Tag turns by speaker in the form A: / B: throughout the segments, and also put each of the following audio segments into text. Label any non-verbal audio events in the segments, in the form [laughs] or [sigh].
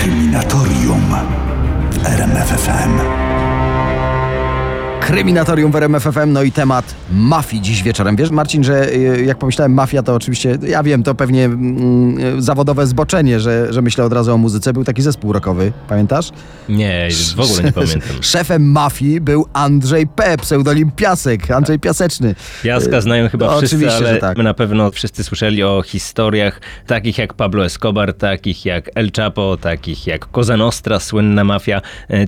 A: Kryminatorium w RMFFM.
B: Kryminatorium w RMF FM, no i temat mafii dziś wieczorem. Wiesz, Marcin, że y, jak pomyślałem mafia, to oczywiście, ja wiem, to pewnie mm, y, zawodowe zboczenie, że, że myślę od razu o muzyce. Był taki zespół rockowy, pamiętasz?
C: Nie, w ogóle nie pamiętam. [laughs]
B: Szefem mafii był Andrzej P., pseudonim Piasek, Andrzej Piaseczny.
C: Piaska znają chyba
B: No,
C: wszyscy,
B: oczywiście,
C: ale
B: że tak.
C: my na pewno wszyscy słyszeli o historiach takich jak Pablo Escobar, takich jak El Chapo, takich jak Cosa Nostra, słynna mafia.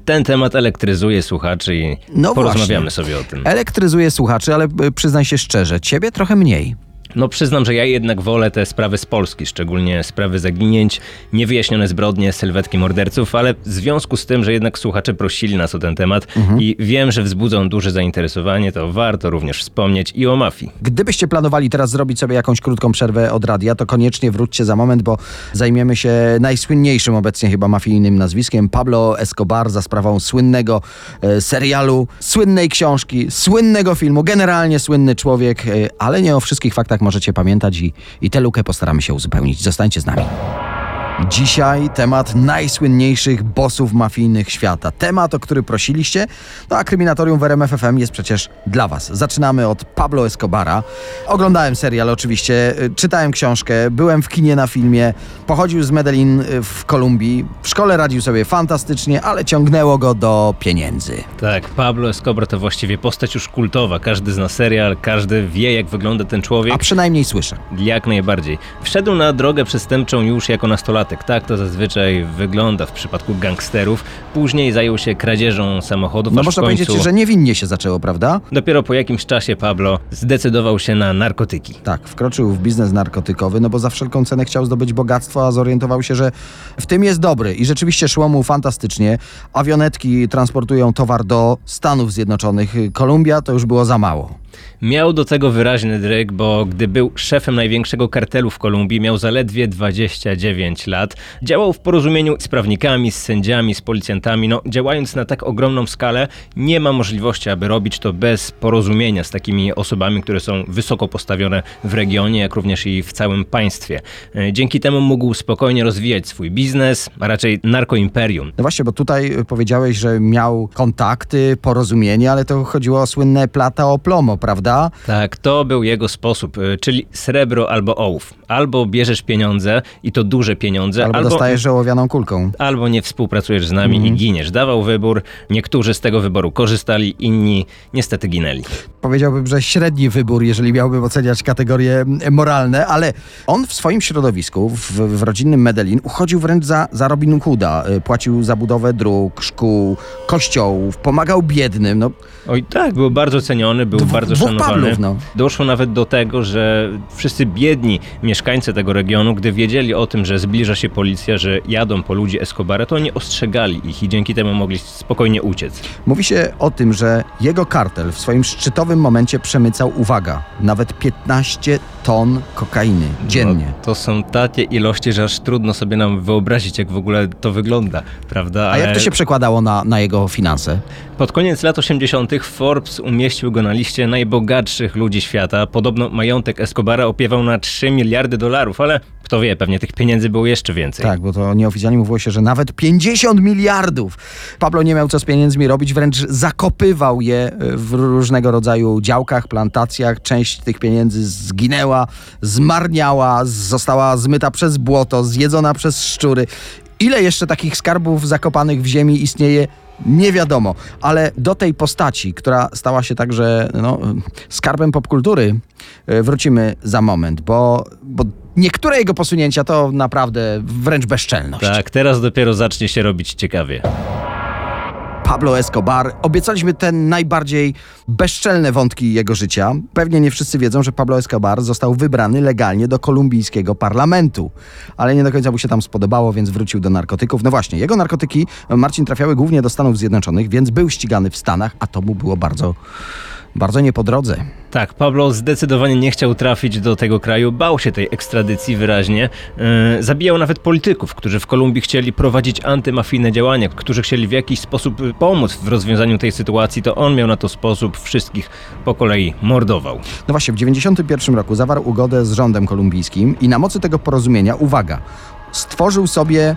C: Ten temat elektryzuje słuchaczy i
B: No
C: porozmawiamy
B: właśnie.
C: sobie o tym.
B: Elektryzuje słuchaczy, ale y, przyznaj się szczerze, ciebie trochę mniej.
C: No przyznam, że ja jednak wolę te sprawy z Polski, szczególnie sprawy zaginięć, niewyjaśnione zbrodnie, sylwetki morderców, ale w związku z tym, że jednak słuchacze prosili nas o ten temat
B: Mhm.
C: i wiem, że wzbudzą duże zainteresowanie, to warto również wspomnieć i o mafii.
B: Gdybyście planowali teraz zrobić sobie jakąś krótką przerwę od radia, to koniecznie wróćcie za moment, bo zajmiemy się najsłynniejszym obecnie chyba mafijnym nazwiskiem Pablo Escobar za sprawą słynnego e, serialu, słynnej książki, słynnego filmu, generalnie słynny człowiek, e, ale nie o wszystkich faktach możecie pamiętać i, i tę lukę postaramy się uzupełnić. Zostańcie z nami. Dzisiaj temat najsłynniejszych bossów mafijnych świata. Temat, o który prosiliście, no a Kryminatorium w RMF FM jest przecież dla Was. Zaczynamy od Pablo Escobara. Oglądałem serial oczywiście, y, czytałem książkę, byłem w kinie na filmie, pochodził z Medellin y, w Kolumbii. W szkole radził sobie fantastycznie, ale ciągnęło go do pieniędzy.
C: Tak, Pablo Escobar to właściwie postać już kultowa. Każdy zna serial, każdy wie, jak wygląda ten człowiek.
B: A przynajmniej słyszę.
C: Jak najbardziej. Wszedł na drogę przestępczą już jako nastolatek. Tak to zazwyczaj wygląda w przypadku gangsterów. Później zajął się kradzieżą samochodów,
B: No można
C: końcu...
B: powiedzieć, że niewinnie się zaczęło, prawda?
C: Dopiero po jakimś czasie Pablo zdecydował się na narkotyki.
B: Tak, wkroczył w biznes narkotykowy, no bo za wszelką cenę chciał zdobyć bogactwo, a zorientował się, że w tym jest dobry i rzeczywiście szło mu fantastycznie. Awionetki transportują towar do Stanów Zjednoczonych. Kolumbia to już było za mało.
C: Miał do tego wyraźny dryg, bo gdy był szefem największego kartelu w Kolumbii, miał zaledwie 29 lat. Działał w porozumieniu z prawnikami, z sędziami, z policjantami. No, działając na tak ogromną skalę, nie ma możliwości, aby robić to bez porozumienia z takimi osobami, które są wysoko postawione w regionie, jak również i w całym państwie. E, Dzięki temu mógł spokojnie rozwijać swój biznes, a raczej narkoimperium.
B: No właśnie, bo tutaj y, powiedziałeś, że miał kontakty, porozumienie, ale to chodziło o słynne plata o plomo, prawda?
C: Tak, to był jego sposób, y, czyli srebro albo ołów. Albo bierzesz pieniądze i to duże pieniądze,
B: Albo,
C: albo,
B: dostajesz ołowianą kulką.
C: albo nie współpracujesz z nami
B: Mhm.
C: i giniesz. Dawał wybór, niektórzy z tego wyboru korzystali, inni niestety ginęli.
B: Powiedziałbym, że średni wybór, jeżeli miałbym oceniać kategorie moralne, ale on w swoim środowisku, w, w rodzinnym Medellin, uchodził wręcz za, za Robin Hooda. Y, Płacił za budowę dróg, szkół, kościołów, pomagał biednym. No,
C: Oj tak, był bardzo ceniony, był
B: Dwu-
C: bardzo szanowany.
B: Pablów, no.
C: Doszło nawet do tego, że wszyscy biedni mieszkańcy tego regionu, gdy wiedzieli o tym, że zbliża się policja, że jadą po ludzi Escobara, to oni ostrzegali ich i dzięki temu mogli spokojnie uciec.
B: mówi się o tym, że jego kartel w swoim szczytowym momencie przemycał, uwaga, nawet 15 ton kokainy dziennie.
C: No, to są takie ilości, że aż trudno sobie nam wyobrazić, jak w ogóle to wygląda, prawda?
B: A jak to się przekładało na, na jego finanse?
C: Pod koniec lat 80. Forbes umieścił go na liście najbogatszych ludzi świata. Podobno majątek Escobara opiewał na 3 miliardy dolarów, ale kto wie, pewnie tych pieniędzy było jeszcze więcej.
B: Tak, bo to nieoficjalnie mówiło się, że nawet 50 miliardów. Pablo nie miał co z pieniędzmi robić, wręcz zakopywał je w różnego rodzaju działkach, plantacjach. Część tych pieniędzy zginęła, zmarniała, została zmyta przez błoto, zjedzona przez szczury. Ile jeszcze takich skarbów zakopanych w ziemi istnieje? Nie wiadomo, ale do tej postaci, która stała się także no, skarbem popkultury, e, wrócimy za moment, bo, bo niektóre jego posunięcia to naprawdę wręcz bezczelność.
C: Tak, teraz dopiero zacznie się robić ciekawie.
B: Pablo Escobar. Obiecaliśmy te najbardziej bezczelne wątki jego życia. Pewnie nie wszyscy wiedzą, że Pablo Escobar został wybrany legalnie do kolumbijskiego parlamentu, ale nie do końca mu się tam spodobało, więc wrócił do narkotyków. No właśnie, jego narkotyki, Marcin, trafiały głównie do Stanów Zjednoczonych, więc był ścigany w Stanach, a to mu było bardzo, bardzo nie po drodze.
C: Tak, Pablo zdecydowanie nie chciał trafić do tego kraju, bał się tej ekstradycji wyraźnie. Yy, zabijał nawet polityków, którzy w Kolumbii chcieli prowadzić antymafijne działania, którzy chcieli w jakiś sposób y, pomóc w rozwiązaniu tej sytuacji, to on miał na to sposób, wszystkich po kolei mordował.
B: No właśnie, w 1991 roku zawarł ugodę z rządem kolumbijskim i na mocy tego porozumienia, uwaga, stworzył sobie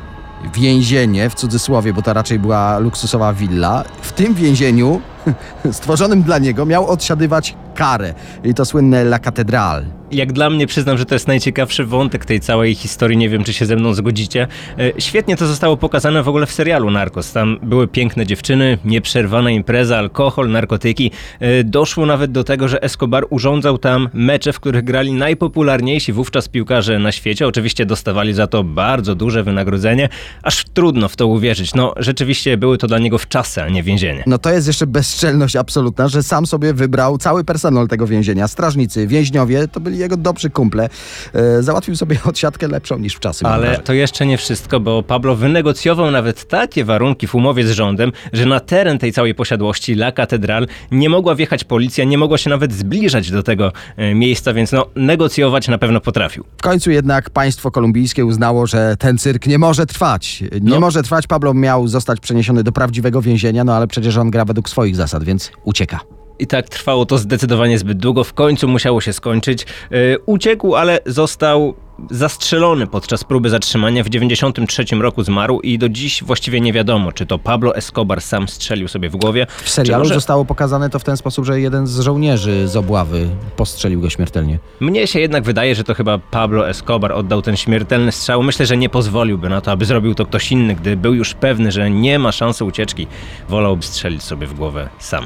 B: więzienie, w cudzysłowie, bo to raczej była luksusowa willa. W tym więzieniu, [laughs] stworzonym dla niego, miał odsiadywać karę. I to słynne La Catedral.
C: Jak dla mnie przyznam, że to jest najciekawszy wątek tej całej historii. Nie wiem, czy się ze mną zgodzicie. E, Świetnie to zostało pokazane w ogóle w serialu Narcos. Tam były piękne dziewczyny, nieprzerwana impreza, alkohol, narkotyki. E, Doszło nawet do tego, że Escobar urządzał tam mecze, w których grali najpopularniejsi wówczas piłkarze na świecie. Oczywiście dostawali za to bardzo duże wynagrodzenie. Aż trudno w to uwierzyć. No, rzeczywiście były to dla niego wczasy, a nie więzienie.
B: No to jest jeszcze bezczelność absolutna, że sam sobie wybrał cały personel tego więzienia. Strażnicy, więźniowie, to byli jego dobrzy kumple. E, załatwił sobie [laughs] odsiadkę lepszą niż w czasy. mam
C: Ale to jeszcze nie wszystko, bo Pablo wynegocjował nawet takie warunki w umowie z rządem, że na teren tej całej posiadłości La Catedral nie mogła wjechać policja, nie mogła się nawet zbliżać do tego e, miejsca, więc no, negocjować na pewno potrafił.
B: W końcu jednak państwo kolumbijskie uznało, że ten cyrk nie może trwać. Nie
C: No.
B: może trwać. Pablo miał zostać przeniesiony do prawdziwego więzienia, no ale przecież on gra według swoich zasad, więc ucieka.
C: I tak trwało to zdecydowanie zbyt długo, w końcu musiało się skończyć. E, uciekł, ale został zastrzelony podczas próby zatrzymania. W 93 roku zmarł i do dziś właściwie nie wiadomo, czy to Pablo Escobar sam strzelił sobie w głowie.
B: W serialu
C: może...
B: zostało pokazane to w ten sposób, że jeden z żołnierzy z obławy postrzelił go śmiertelnie.
C: Mnie się jednak wydaje, że to chyba Pablo Escobar oddał ten śmiertelny strzał. Myślę, że nie pozwoliłby na to, aby zrobił to ktoś inny, gdy był już pewny, że nie ma szansy ucieczki. Wolałby strzelić sobie w głowę sam.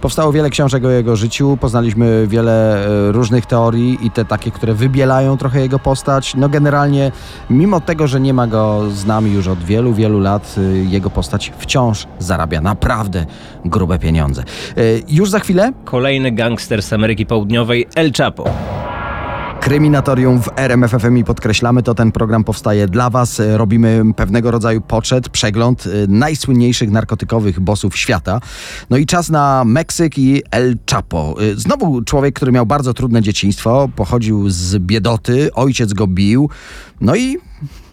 B: Powstało wiele książek o jego życiu, poznaliśmy wiele e, różnych teorii i te takie, które wybielają trochę jego postać. No generalnie, mimo tego, że nie ma go z nami już od wielu, wielu lat, e, jego postać wciąż zarabia naprawdę grube pieniądze. E, Już za chwilę
C: Kolejny gangster z Ameryki Południowej, El Chapo.
B: Kryminatorium w RMFFM i podkreślamy to, ten program powstaje dla Was. E, Robimy pewnego rodzaju poczet, przegląd e, najsłynniejszych narkotykowych bossów świata. No i czas na Meksyk i El Chapo. E, Znowu człowiek, który miał bardzo trudne dzieciństwo, pochodził z biedoty, ojciec go bił, no i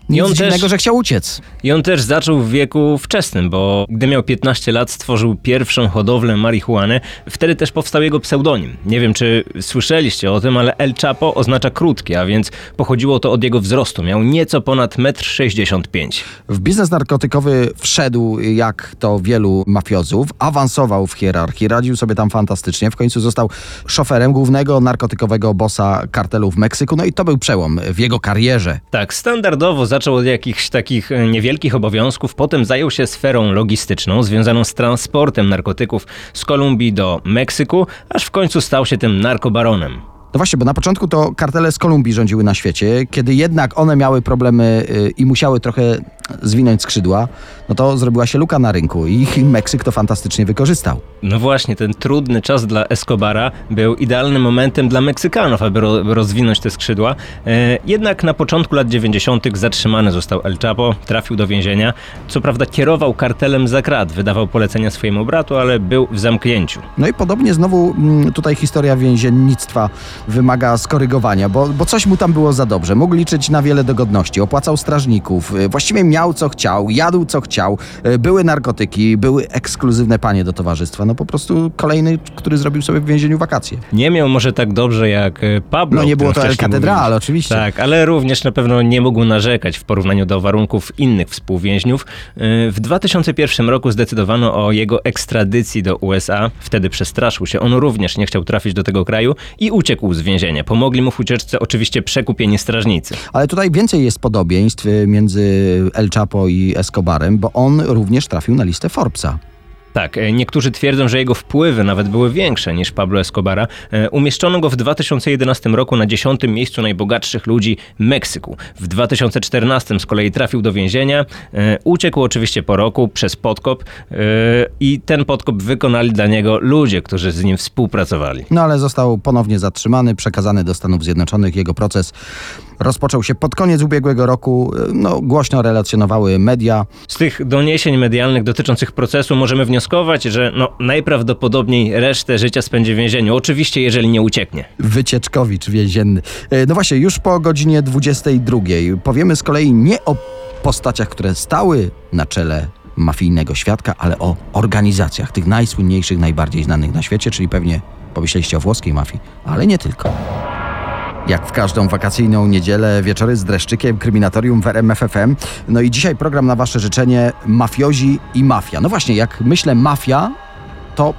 B: nic
C: on też-
B: dziwnego, że chciał uciec.
C: I on też zaczął w wieku wczesnym, bo gdy miał 15 lat, stworzył pierwszą hodowlę marihuany. Wtedy też powstał jego pseudonim. Nie wiem, czy słyszeliście o tym, ale El Chapo oznacza krótki, a więc pochodziło to od jego wzrostu. Miał nieco ponad 1,65 m.
B: W biznes narkotykowy wszedł jak to wielu mafiozów, awansował w hierarchii, radził sobie tam fantastycznie. W końcu został szoferem głównego narkotykowego bossa kartelu w Meksyku. No i to był przełom w jego karierze.
C: Tak, standardowo zaczął od jakichś takich e, niewielkich obowiązków, potem zajął się sferą logistyczną związaną z transportem narkotyków z Kolumbii do Meksyku, aż w końcu stał się tym narkobaronem.
B: No właśnie, bo na początku to kartele z Kolumbii rządziły na świecie. Kiedy jednak one miały problemy y, i musiały trochę zwinąć skrzydła, no to zrobiła się luka na rynku i [laughs] Meksyk to fantastycznie wykorzystał.
C: No właśnie, ten trudny czas dla Escobara był idealnym momentem dla Meksykanów, aby ro rozwinąć te skrzydła. E, jednak na początku lat 90. zatrzymany został El Chapo, trafił do więzienia. Co prawda kierował kartelem za krat, wydawał polecenia swojemu bratu, ale był w zamknięciu.
B: No i podobnie znowu mm, tutaj historia więziennictwa wymaga skorygowania, bo, bo coś mu tam było za dobrze. Mógł liczyć na wiele dogodności, opłacał strażników, y, właściwie miał co chciał, jadł co chciał, y, były narkotyki, były ekskluzywne panie do towarzystwa. No po prostu kolejny, który zrobił sobie w więzieniu wakacje.
C: Nie miał może tak dobrze jak e, Pablo.
B: No nie było to El Catedral, oczywiście.
C: Tak, ale również na pewno nie mógł narzekać w porównaniu do warunków innych współwięźniów. W 2001 roku zdecydowano o jego ekstradycji do USA. Wtedy przestraszył się. On również nie chciał trafić do tego kraju i uciekł z więzienia. Pomogli mu w ucieczce oczywiście przekupieni strażnicy.
B: Ale tutaj więcej jest podobieństw y, między El Chapo i Escobarem, bo on również trafił na listę Forbesa.
C: Tak, e, niektórzy twierdzą, że jego wpływy nawet były większe niż Pablo Escobara. E, Umieszczono go w 2011 roku na dziesiątym miejscu najbogatszych ludzi Meksyku. W 2014 z kolei trafił do więzienia. E, Uciekł oczywiście po roku przez podkop i ten podkop wykonali dla niego ludzie, którzy z nim współpracowali.
B: No ale został ponownie zatrzymany, przekazany do Stanów Zjednoczonych. Jego proces rozpoczął się pod koniec ubiegłego roku. No, głośno relacjonowały media.
C: Z tych doniesień medialnych dotyczących procesu możemy wnioskować, że no, najprawdopodobniej resztę życia spędzi w więzieniu. Oczywiście, jeżeli nie ucieknie.
B: Wycieczkowicz więzienny. No właśnie, już po godzinie 22 powiemy z kolei nie o postaciach, które stały na czele mafijnego świadka, ale o organizacjach, tych najsłynniejszych, najbardziej znanych na świecie, czyli pewnie pomyśleliście o włoskiej mafii, ale nie tylko. Jak w każdą wakacyjną niedzielę, wieczory z dreszczykiem, kryminatorium w RMF FM. No i dzisiaj program na Wasze życzenie Mafiozi i Mafia. No właśnie, jak myślę mafia, to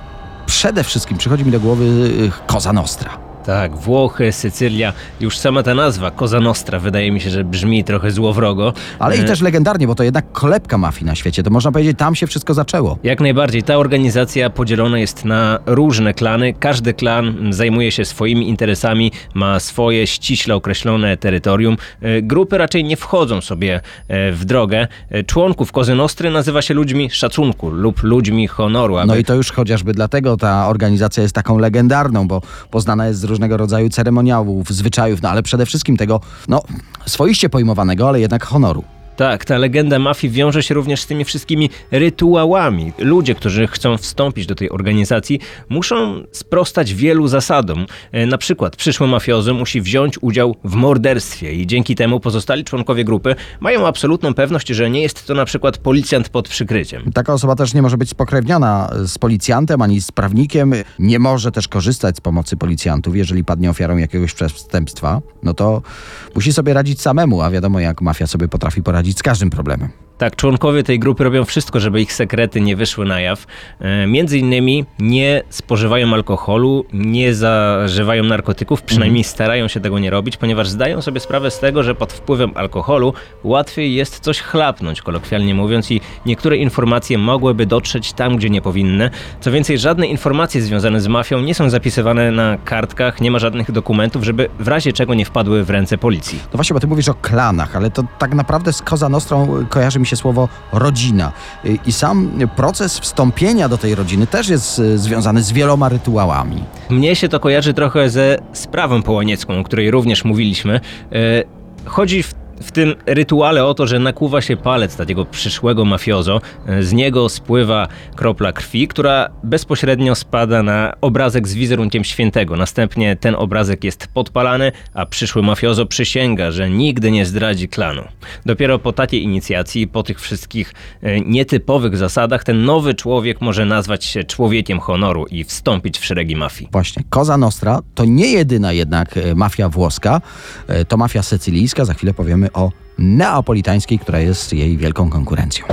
B: przede wszystkim przychodzi mi do głowy y, Cosa Nostra.
C: Tak, Włochy, Sycylia, już sama ta nazwa, Cosa Nostra, wydaje mi się, że brzmi trochę złowrogo.
B: Ale i
C: E,
B: też legendarnie, bo to jednak kolebka mafii na świecie. To można powiedzieć, tam się wszystko zaczęło.
C: Jak najbardziej. Ta organizacja podzielona jest na różne klany. Każdy klan zajmuje się swoimi interesami, ma swoje ściśle określone terytorium. E, Grupy raczej nie wchodzą sobie e, w drogę. Członków Kozy Nostry nazywa się ludźmi szacunku lub ludźmi honoru. Aby...
B: No i to już chociażby dlatego ta organizacja jest taką legendarną, bo poznana jest z różnego rodzaju ceremoniałów, zwyczajów, no ale przede wszystkim tego, no, swoiście pojmowanego, ale jednak honoru.
C: Tak, ta legenda mafii wiąże się również z tymi wszystkimi rytuałami. Ludzie, którzy chcą wstąpić do tej organizacji, muszą sprostać wielu zasadom. E, Na przykład przyszły mafiozy musi wziąć udział w morderstwie i dzięki temu pozostali członkowie grupy mają absolutną pewność, że nie jest to na przykład policjant pod przykryciem.
B: Taka osoba też nie może być spokrewniona z policjantem ani z prawnikiem, nie może też korzystać z pomocy policjantów. Jeżeli padnie ofiarą jakiegoś przestępstwa, no to musi sobie radzić samemu, a wiadomo jak mafia sobie potrafi poradzić z każdym problemem.
C: Tak, członkowie tej grupy robią wszystko, żeby ich sekrety nie wyszły na jaw. E, Między innymi nie spożywają alkoholu, nie zażywają narkotyków, przynajmniej starają się tego nie robić, ponieważ zdają sobie sprawę z tego, że pod wpływem alkoholu łatwiej jest coś chlapnąć, kolokwialnie mówiąc, i niektóre informacje mogłyby dotrzeć tam, gdzie nie powinny. Co więcej, żadne informacje związane z mafią nie są zapisywane na kartkach, nie ma żadnych dokumentów, żeby w razie czego nie wpadły w ręce policji.
B: No właśnie, bo ty mówisz o klanach, ale to tak naprawdę z Koza Nostrą kojarzy mi się słowo rodzina. Y, I sam proces wstąpienia do tej rodziny też jest y, związany z wieloma rytuałami.
C: Mnie się to kojarzy trochę ze sprawą połaniecką, o której również mówiliśmy. E, Chodzi w, w tym rytuale o to, że nakłuwa się palec takiego przyszłego mafiozo. Z niego spływa kropla krwi, która bezpośrednio spada na obrazek z wizerunkiem świętego. Następnie ten obrazek jest podpalany, a przyszły mafiozo przysięga, że nigdy nie zdradzi klanu. Dopiero po takiej inicjacji, po tych wszystkich e, nietypowych zasadach, ten nowy człowiek może nazwać się człowiekiem honoru i wstąpić w szeregi mafii.
B: Właśnie, Koza Nostra to nie jedyna jednak e, mafia włoska, e, to mafia sycylijska. Za chwilę powiemy o neapolitańskiej, która jest jej wielką konkurencją.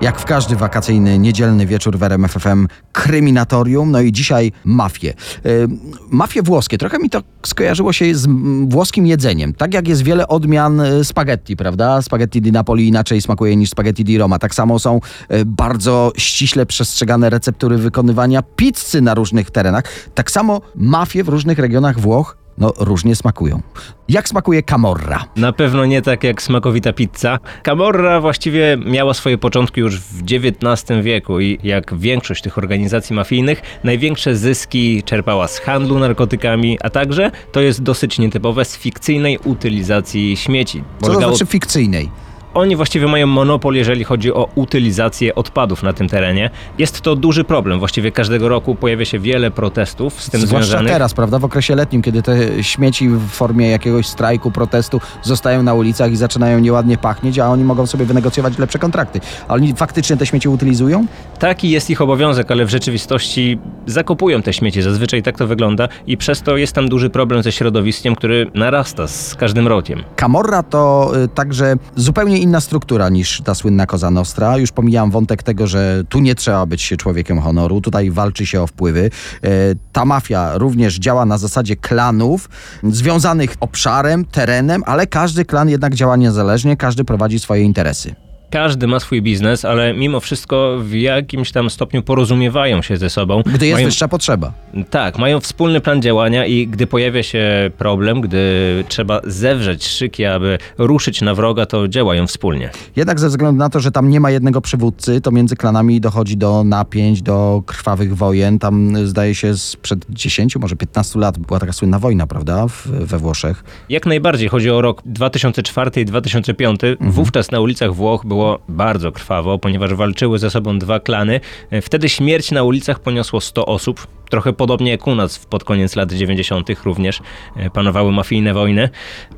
B: Jak w każdy wakacyjny, niedzielny wieczór w RMF FM kryminatorium, no i dzisiaj mafie. Yy, mafie włoskie, trochę mi to skojarzyło się z włoskim jedzeniem. Tak jak jest wiele odmian y, spaghetti, prawda? Spaghetti di Napoli inaczej smakuje niż spaghetti di Roma. Tak samo są y, bardzo ściśle przestrzegane receptury wykonywania pizzy na różnych terenach. Tak samo mafie w różnych regionach Włoch no, różnie smakują. Jak smakuje Camorra?
C: Na pewno nie tak jak smakowita pizza. Camorra właściwie miała swoje początki już w XIX wieku i jak większość tych organizacji mafijnych, największe zyski czerpała z handlu narkotykami, a także, to jest dosyć nietypowe, z fikcyjnej utylizacji śmieci.
B: Co to
C: Polegało-
B: znaczy fikcyjnej?
C: Oni właściwie mają monopol, jeżeli chodzi o utylizację odpadów na tym terenie. Jest to duży problem. Właściwie każdego roku pojawia się wiele protestów z tym
B: Zwłaszcza
C: związanych.
B: teraz, prawda, w okresie letnim, kiedy te śmieci w formie jakiegoś strajku, protestu zostają na ulicach i zaczynają nieładnie pachnieć, a oni mogą sobie wynegocjować lepsze kontrakty. A oni faktycznie te śmieci utylizują?
C: Taki jest ich obowiązek, ale w rzeczywistości zakopują te śmieci. Zazwyczaj tak to wygląda i przez to jest tam duży problem ze środowiskiem, który narasta z każdym rokiem.
B: Camorra to y, także zupełnie inna struktura niż ta słynna Cosa Nostra. Już pomijam wątek tego, że tu nie trzeba być człowiekiem honoru, tutaj walczy się o wpływy. Y, Ta mafia również działa na zasadzie klanów, związanych obszarem, terenem, ale każdy klan jednak działa niezależnie, każdy prowadzi swoje interesy.
C: Każdy ma swój biznes, ale mimo wszystko w jakimś tam stopniu porozumiewają się ze sobą.
B: Gdy jest
C: mają,
B: wyższa potrzeba.
C: Tak, mają wspólny plan działania i gdy pojawia się problem, gdy trzeba zewrzeć szyki, aby ruszyć na wroga, to działają wspólnie.
B: Jednak ze względu na to, że tam nie ma jednego przywódcy, to między klanami dochodzi do napięć, do krwawych wojen. Tam y, zdaje się sprzed 10, może 15 lat była taka słynna wojna, prawda, w, we Włoszech.
C: Jak najbardziej chodzi o rok 2004 i 2005. Wówczas na ulicach Włoch było było bardzo krwawo, ponieważ walczyły ze sobą dwa klany. Wtedy śmierć na ulicach poniosło 100 osób. Trochę podobnie jak u nas pod koniec lat 90. również e, panowały mafijne wojny.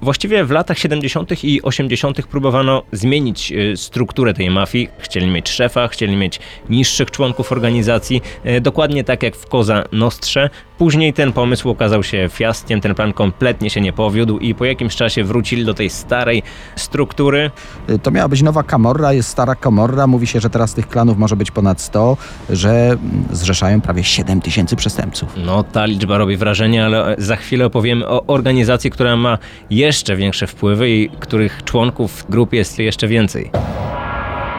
C: Właściwie w latach 70. i 80. próbowano zmienić e, strukturę tej mafii. Chcieli mieć szefa, chcieli mieć niższych członków organizacji, e, dokładnie tak jak w Koza Nostrze. Później ten pomysł okazał się fiaskiem, ten plan kompletnie się nie powiódł i po jakimś czasie wrócili do tej starej struktury.
B: To miała być nowa Camorra, jest stara Camorra. Mówi się, że teraz tych klanów może być ponad 100, że mm, zrzeszają prawie 7 tysięcy przestępców.
C: No, ta liczba robi wrażenie, ale za chwilę opowiemy o organizacji, która ma jeszcze większe wpływy i których członków grupie jest jeszcze więcej.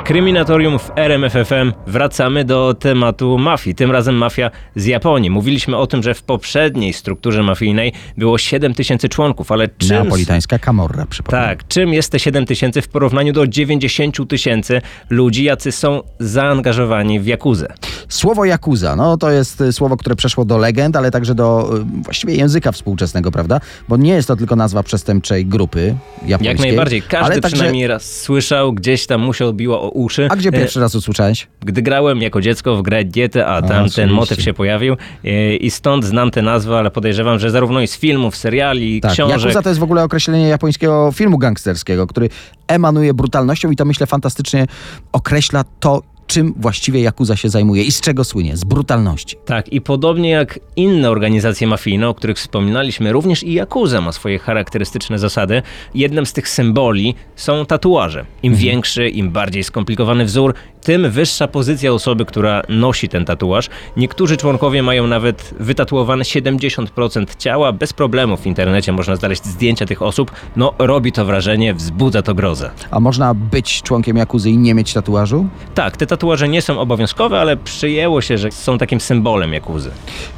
C: Kryminatorium w RMFFM. Wracamy do tematu mafii. Tym razem mafia z Japonii. Mówiliśmy o tym, że w poprzedniej strukturze mafijnej było 7 tysięcy członków, ale czym...
B: Neapolitańska Camorra, przypomnę.
C: Tak, czym jest te 7 tysięcy w porównaniu do 90 tysięcy ludzi, jacy są zaangażowani w Jakuzę?
B: Słowo Yakuza, no to jest y, słowo, które przeszło do legend, ale także do y, właściwie języka współczesnego, prawda? Bo nie jest to tylko nazwa przestępczej grupy japońskiej.
C: Jak najbardziej. Każdy
B: ale także...
C: przynajmniej raz słyszał, gdzieś tam mu się odbiło o uszy.
B: A gdzie
C: E,
B: pierwszy raz usłyszałeś?
C: Gdy grałem jako dziecko w grę Dietę, a tam ten
B: oczywiście.
C: motyw się pojawił e, i stąd znam tę nazwę, ale podejrzewam, że zarówno i z filmów, seriali,
B: Tak,
C: książek...
B: Yakuza to jest w ogóle określenie japońskiego filmu gangsterskiego, który emanuje brutalnością i to myślę fantastycznie określa to, czym właściwie Yakuza się zajmuje i z czego słynie? Z brutalności.
C: Tak, i podobnie jak inne organizacje mafijne, o których wspominaliśmy, również i Yakuza ma swoje charakterystyczne zasady. Jednym z tych symboli są tatuaże. Im większy, im bardziej skomplikowany wzór, tym wyższa pozycja osoby, która nosi ten tatuaż. Niektórzy członkowie mają nawet wytatuowane 70% ciała. Bez problemu w internecie można znaleźć zdjęcia tych osób. No, robi to wrażenie, wzbudza to grozę.
B: A można być członkiem Yakuzy i nie mieć tatuażu?
C: Tak, te tatuaże nie są obowiązkowe, ale przyjęło się, że są takim symbolem Jakuzy.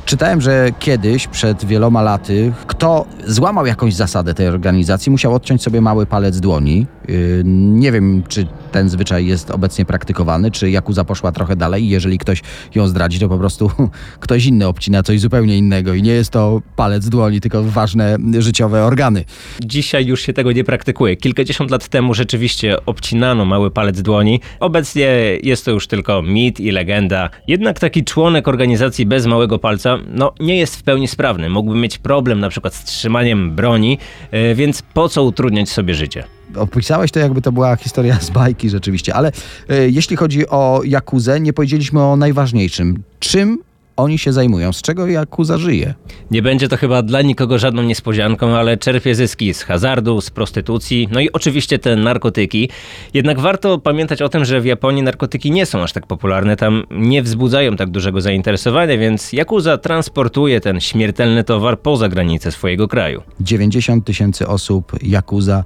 B: Czytałem, że kiedyś, przed wieloma laty, kto złamał jakąś zasadę tej organizacji, musiał odciąć sobie mały palec dłoni. Yy, Nie wiem, czy ten zwyczaj jest obecnie praktykowany, czy Jakuza poszła trochę dalej i jeżeli ktoś ją zdradzi, to po prostu [laughs] ktoś inny obcina coś zupełnie innego i nie jest to palec dłoni, tylko ważne życiowe organy.
C: Dzisiaj już się tego nie praktykuje. Kilkadziesiąt lat temu rzeczywiście obcinano mały palec dłoni. Obecnie jest to już tylko mit i legenda. Jednak taki członek organizacji bez małego palca, no nie jest w pełni sprawny. Mógłby mieć problem na przykład z trzymaniem broni, e, więc po co utrudniać sobie życie?
B: Opisałeś to, jakby to była historia z bajki rzeczywiście, ale y, jeśli chodzi o Jakuzę, nie powiedzieliśmy o najważniejszym. Czym oni się zajmują? Z czego Jakuza żyje?
C: Nie będzie to chyba dla nikogo żadną niespodzianką, ale czerpie zyski z hazardu, z prostytucji, no i oczywiście te narkotyki. Jednak warto pamiętać o tym, że w Japonii narkotyki nie są aż tak popularne, tam nie wzbudzają tak dużego zainteresowania, więc Yakuza transportuje ten śmiertelny towar poza granice swojego kraju.
B: 90 tysięcy osób, Jakuza,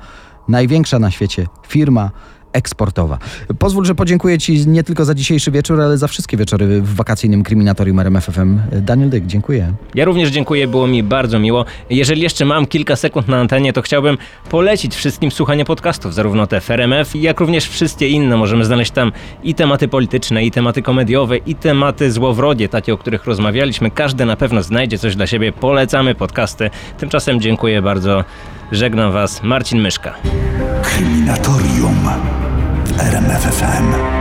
B: największa na świecie firma eksportowa. Pozwól, że podziękuję Ci nie tylko za dzisiejszy wieczór, ale za wszystkie wieczory w wakacyjnym kryminatorium RMFFM. Daniel Dyk, dziękuję.
C: Ja również dziękuję, było mi bardzo miło. Jeżeli jeszcze mam kilka sekund na antenie, to chciałbym polecić wszystkim słuchanie podcastów, zarówno te w RMF, jak również wszystkie inne. Możemy znaleźć tam i tematy polityczne, i tematy komediowe, i tematy złowrodzie, takie, o których rozmawialiśmy. Każdy na pewno znajdzie coś dla siebie. Polecamy podcasty. Tymczasem dziękuję bardzo. Żegnam Was, Marcin Myszka.
A: Kryminatorium w RMFFM.